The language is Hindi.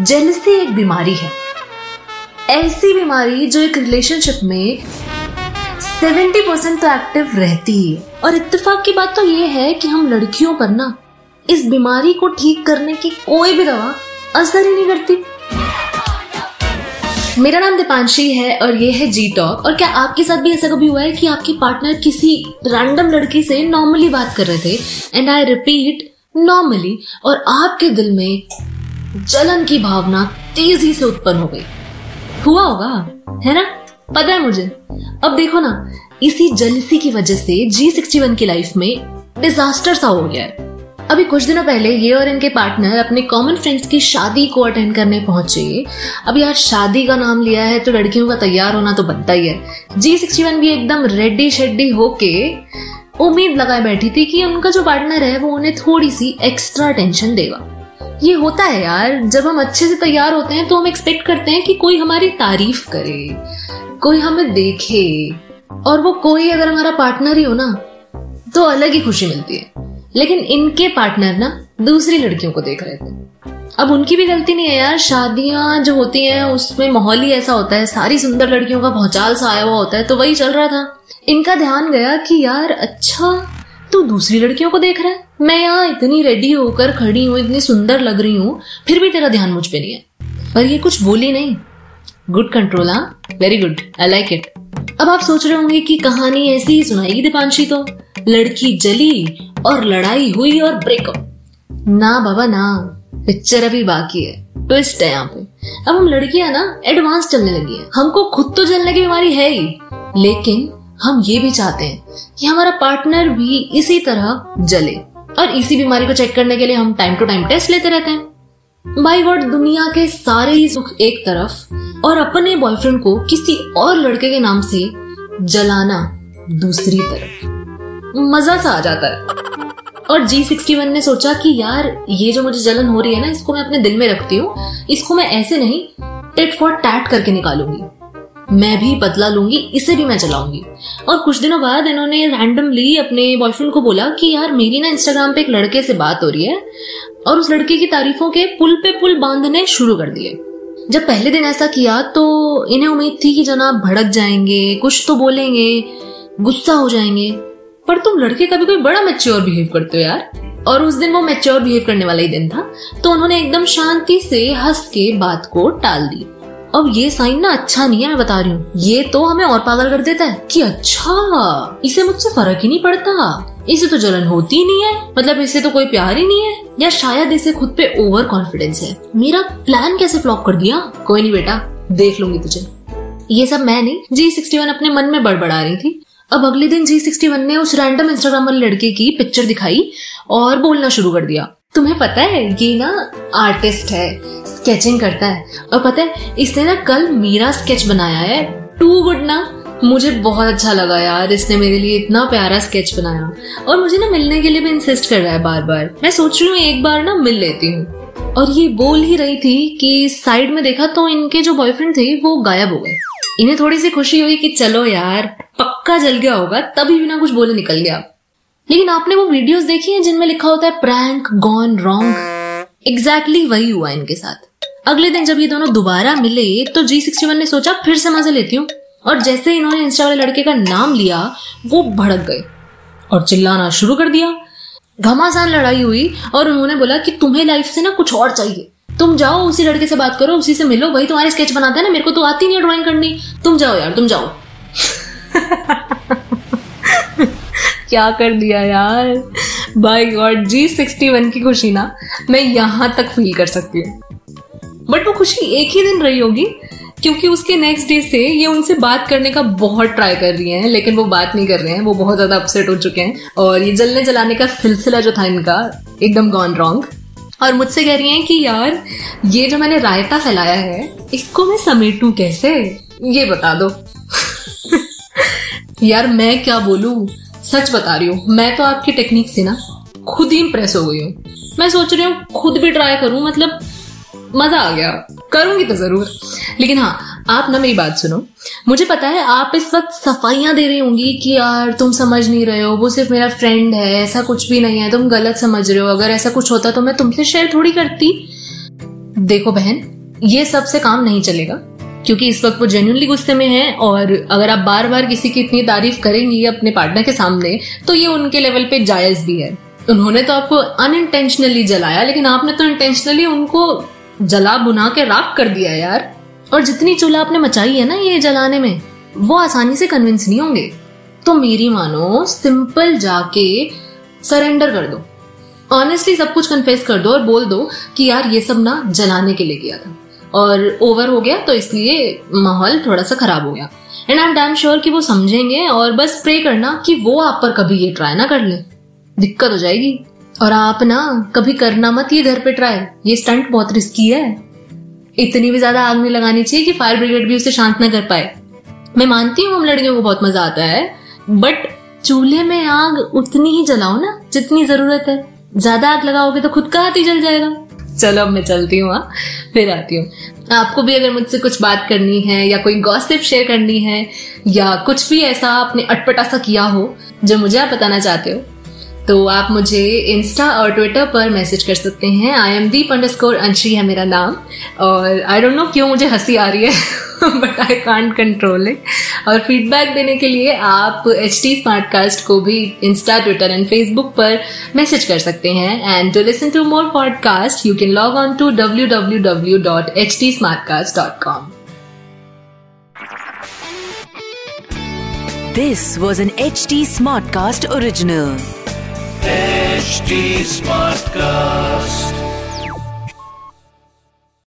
जेलसी एक बीमारी है। ऐसी बीमारी जो एक रिलेशनशिप में 70 परसेंट तो एक्टिव रहती है। और इत्तेफाक की बात तो ये है कि हम लड़कियों पर ना इस बीमारी को ठीक करने की कोई भी दवा असर ही नहीं करती। मेरा नाम दीपांशी है और ये है जी टॉक और क्या आपके साथ भी ऐसा कभी हुआ है कि आपके पार्टनर किसी रैंडम लड़की से नॉर्मली बात कर रहे थे? एंड आई रिपीट नॉर्मली और आपके दिल में जलन की भावना तेज़ी से उत्पन्न हो गई। हुआ होगा, है ना? पता है मुझे। अब देखो ना, इसी जलसी की वजह से जी सिक्सटी वन की लाइफ में डिजास्टर सा हो गया है। अभी कुछ दिनों पहले ये और इनके पार्टनर अपने कॉमन फ्रेंड्स की शादी को अटेंड करने पहुँचे। अब यार, शादी का नाम लिया है तो लड़कियों का तैयार होना तो बनता ही है। जी सिक्सटी वन भी एकदम रेडी शेडी होके उम्मीद लगाए बैठी थी कि उनका जो पार्टनर है वो उन्हें थोड़ी सी एक्स्ट्रा टेंशन देगा। ये होता है यार, जब हम अच्छे से तैयार होते हैं तो हम एक्सपेक्ट करते हैं कि कोई हमारी तारीफ़ करे, कोई हमें देखे, और वो कोई अगर हमारा पार्टनर ही हो ना तो अलग ही खुशी मिलती है। लेकिन इनके पार्टनर ना, दूसरी लड़कियों को देख रहे थे। अब उनकी भी गलती नहीं है यार, शादियाँ जो होती हैं, उसमें माहौल ही ऐसा होता है, सारी सुंदर लड़कियों का भौचाल सा आया हुआ होता है तो वही चल रहा था। इनका ध्यान गया कि यार अच्छा तू दूसरी लड़कियों को देख रहा है। मैं यहाँ इतनी रेडी होकर खड़ी हूँ, इतनी सुंदर लग रही हूँ, फिर भी तेरा ध्यान मुझ पे नहीं है। पर ये कुछ बोली नहीं। गुड कंट्रोल हाँ? Very good I like it अब आप सोच रहे होंगे कि कहानी ऐसी ही सुनाएगी दीपांशी तो। लड़की जली और लड़ाई हुई और ब्रेकअप ना बाबा, ना। पिक्चर अभी बाकी है। ट्विस्ट है यहाँ पे। अब हम लड़कियाँ ना एडवांस चलने लगी हैं। हमको खुद तो जलने की बीमारी है ही। लेकिन हम ये भी चाहते हैं कि हमारा पार्टनर भी इसी तरह जले। और इसी बीमारी को चेक करने के लिए हम टाइम टू टाइम टेस्ट लेते रहते हैं। बाई गॉड दुनिया के सारे ही सुख एक तरफ़ और अपने बॉयफ्रेंड को किसी और लड़के के नाम से जलाना दूसरी तरफ़। मज़ा सा आ जाता है। और जी सिक्सटी वन ने सोचा कि यार, ये जो मुझे जलन हो रही है ना, इसको मैं अपने दिल में रखती हूँ, इसको मैं ऐसे नहीं टेट फॉर टैट करके निकालूँगी। मैं भी बदला लूँगी, इसे भी मैं चलाऊँगी और कुछ दिनों बाद इन्होंने रैंडमली अपने बॉयफ्रेंड को बोला कि यार, मेरी ना इंस्टाग्राम पे एक लड़के से बात हो रही है और उस लड़के की तारीफों के पुल पे पुल बांधने शुरू कर दिए। जब पहले दिन ऐसा किया तो इन्हें उम्मीद थी कि जनाब भड़क जाएँगे, कुछ तो बोलेंगे, गुस्सा हो जाएँगे। पर तुम लड़के कभी कोई बड़ा मेच्योर बिहेव करते हो यार। और उस दिन वो मेच्योर बिहेव करने वाला ही दिन था तो उन्होंने एकदम शांति से हंस के बात को टाल दी। अब ये साइन ना अच्छा नहीं है, मैं बता रही हूँ। ये तो हमें और पागल कर देता है कि अच्छा इसे मुझसे फ़र्क ही नहीं पड़ता। इसे तो जलन होती ही नहीं है मतलब इसे तो कोई प्यार ही नहीं है। या शायद इसे खुद पे ओवर कॉन्फिडेंस है। मेरा प्लान कैसे फ्लॉप कर दिया? कोई नहीं बेटा, देख लूँगी तुझे। ये सब मैं नहीं जी सिक्सटी वन अपने मन में बड़बड़ा रही थी। अब अगले दिन जी सिक्सटी वन ने उस रैंडम इंस्टाग्राम वाले लड़के की पिक्चर दिखाई और बोलना शुरू कर दिया। तुम्हें पता है, ये ना आर्टिस्ट है। स्केचिंग करता है। और पता है, इसने ना कल मेरा स्केच बनाया है। टू गुड ना? मुझे बहुत अच्छा लगा यार, इसने मेरे लिए इतना प्यारा स्केच बनाया। और मुझे ना मिलने के लिए भी इंसिस्ट कर रहा है बार बार मैं सोच रही हूँ एक बार ना मिल लेती हूँ। और ये बोल ही रही थी कि साइड में देखा तो इनके जो बॉयफ्रेंड थे, वो गायब हो गए। इन्हें थोड़ी सी खुशी हुई कि चलो यार, पक्का जल गया होगा, तभी बिना कुछ बोले निकल गया। लेकिन आपने वो वीडियोस देखी हैं जिनमें लिखा होता है प्रैंक गॉन रॉन्ग एग्जैक्टली वही हुआ इनके साथ। अगले दिन जब ये दोनों दोबारा मिले तो जी सिक्सटी वन ने सोचा, फिर से मज़े लेती हूँ। और जैसे इन्होंने इंस्टा वाले लड़के का नाम लिया, वो भड़क गए और चिल्लाना शुरू कर दिया। घमासान लड़ाई हुई और उन्होंने बोला कि तुम्हें लाइफ से ना कुछ और चाहिए। तुम जाओ, उसी लड़के से बात करो, उसी से मिलो। वही तुम्हारे स्केच बनाता है ना, मेरे को तो आती नहीं है ड्राइंग करनी। तुम जाओ यार, तुम जाओ। क्या कर दिया यार? By God G sixty one की खुशी ना मैं यहाँ तक फील कर सकती हूँ। बट वो खुशी एक ही दिन रही होगी, क्योंकि उसके नेक्स्ट डे से ये उनसे बात करने का बहुत ट्राई कर रही हैं, लेकिन वो बात नहीं कर रहे हैं, वो बहुत ज़्यादा अपसेट हो चुके हैं। और ये जलने जलाने का सिलसिला जो था इनका, एकदम गॉन रॉन्ग और मुझसे कह रही हैं कि यार, ये जो मैंने रायता फैलाया है, इसको मैं समेटूं कैसे? ये बता दो। यार, मैं क्या बोलूँ? सच बता रही हूँ, मैं तो आपकी टेक्निक से ना खुद ही इम्प्रेस हो गई हूँ। मैं सोच रही हूँ, खुद भी ट्राई करूँ मतलब मज़ा आ गया। करूँगी तो ज़रूर। लेकिन हाँ आप ना मेरी बात सुनो। मुझे पता है आप इस वक्त सफाइयाँ दे रही होंगी कि यार तुम समझ नहीं रहे हो, वो सिर्फ़ मेरा फ्रेंड है, ऐसा कुछ भी नहीं है, तुम गलत समझ रहे हो। अगर ऐसा कुछ होता तो मैं तुमसे शेयर थोड़ी करती। देखो बहन, ये सबसे काम नहीं चलेगा, क्योंकि इस वक्त वो जेन्यूनली गुस्से में है और अगर आप बार बार किसी की इतनी तारीफ़ करेंगी अपने पार्टनर के सामने तो ये उनके लेवल पे जायज़ भी है। उन्होंने तो आपको अनइंटेंशनली जलाया, लेकिन आपने तो इंटेंशनली उनको जला बुना के राख कर दिया यार। और जितनी चूल्हा आपने मचाई है ना ये जलाने में, वो आसानी से कन्विंस नहीं होंगे। तो मेरी मानो सिंपल जाके सरेंडर कर दो। ऑनेस्टली सब कुछ कन्फेस कर दो और बोल दो कि यार ये सब ना जलाने के लिए किया था। और ओवर हो गया तो इसलिए माहौल थोड़ा सा खराब हो गया। And I am damn sure कि वो समझेंगे और बस प्रे करना कि वो आप पर कभी ये ट्राई ना कर ले। दिक्कत हो जाएगी। और आप ना कभी करना मत, ये घर पे ट्राई ये स्टंट बहुत रिस्की है. इतनी भी ज़्यादा आग नहीं लगानी चाहिए कि फायर ब्रिगेड भी उसे शांत ना कर पाए. मैं मानती हूँ हम लड़कियों को बहुत मज़ा आता है बट चूल्हे में आग उतनी ही जलाओ ना, जितनी ज़रूरत है. ज़्यादा आग लगाओगे तो खुद का हाथ ही जल जाएगा. चलो अब मैं चलती हूँ हाँ. फिर आती हूँ. आपको भी अगर मुझसे कुछ बात करनी है, या कोई गॉसिप शेयर करनी है, या कुछ भी ऐसा आपने अटपटा सा किया हो, जो मुझे आप बताना चाहते हो तो आप मुझे इंस्टा और ट्विटर पर मैसेज कर सकते हैं। I am Deep underscore Anshi है मेरा नाम। और आई डोंट नो क्यों मुझे हँसी आ रही है but I can't control it और फीडबैक देने के लिए आप एच टी स्मार्टकास्ट को भी इंस्टा ट्विटर एंड फेसबुक पर मैसेज कर सकते हैं। And to listen to more podcast you can log on to W W W dot H T Smartcast dot com this This was an HT Smartcast original. HT Smartcast.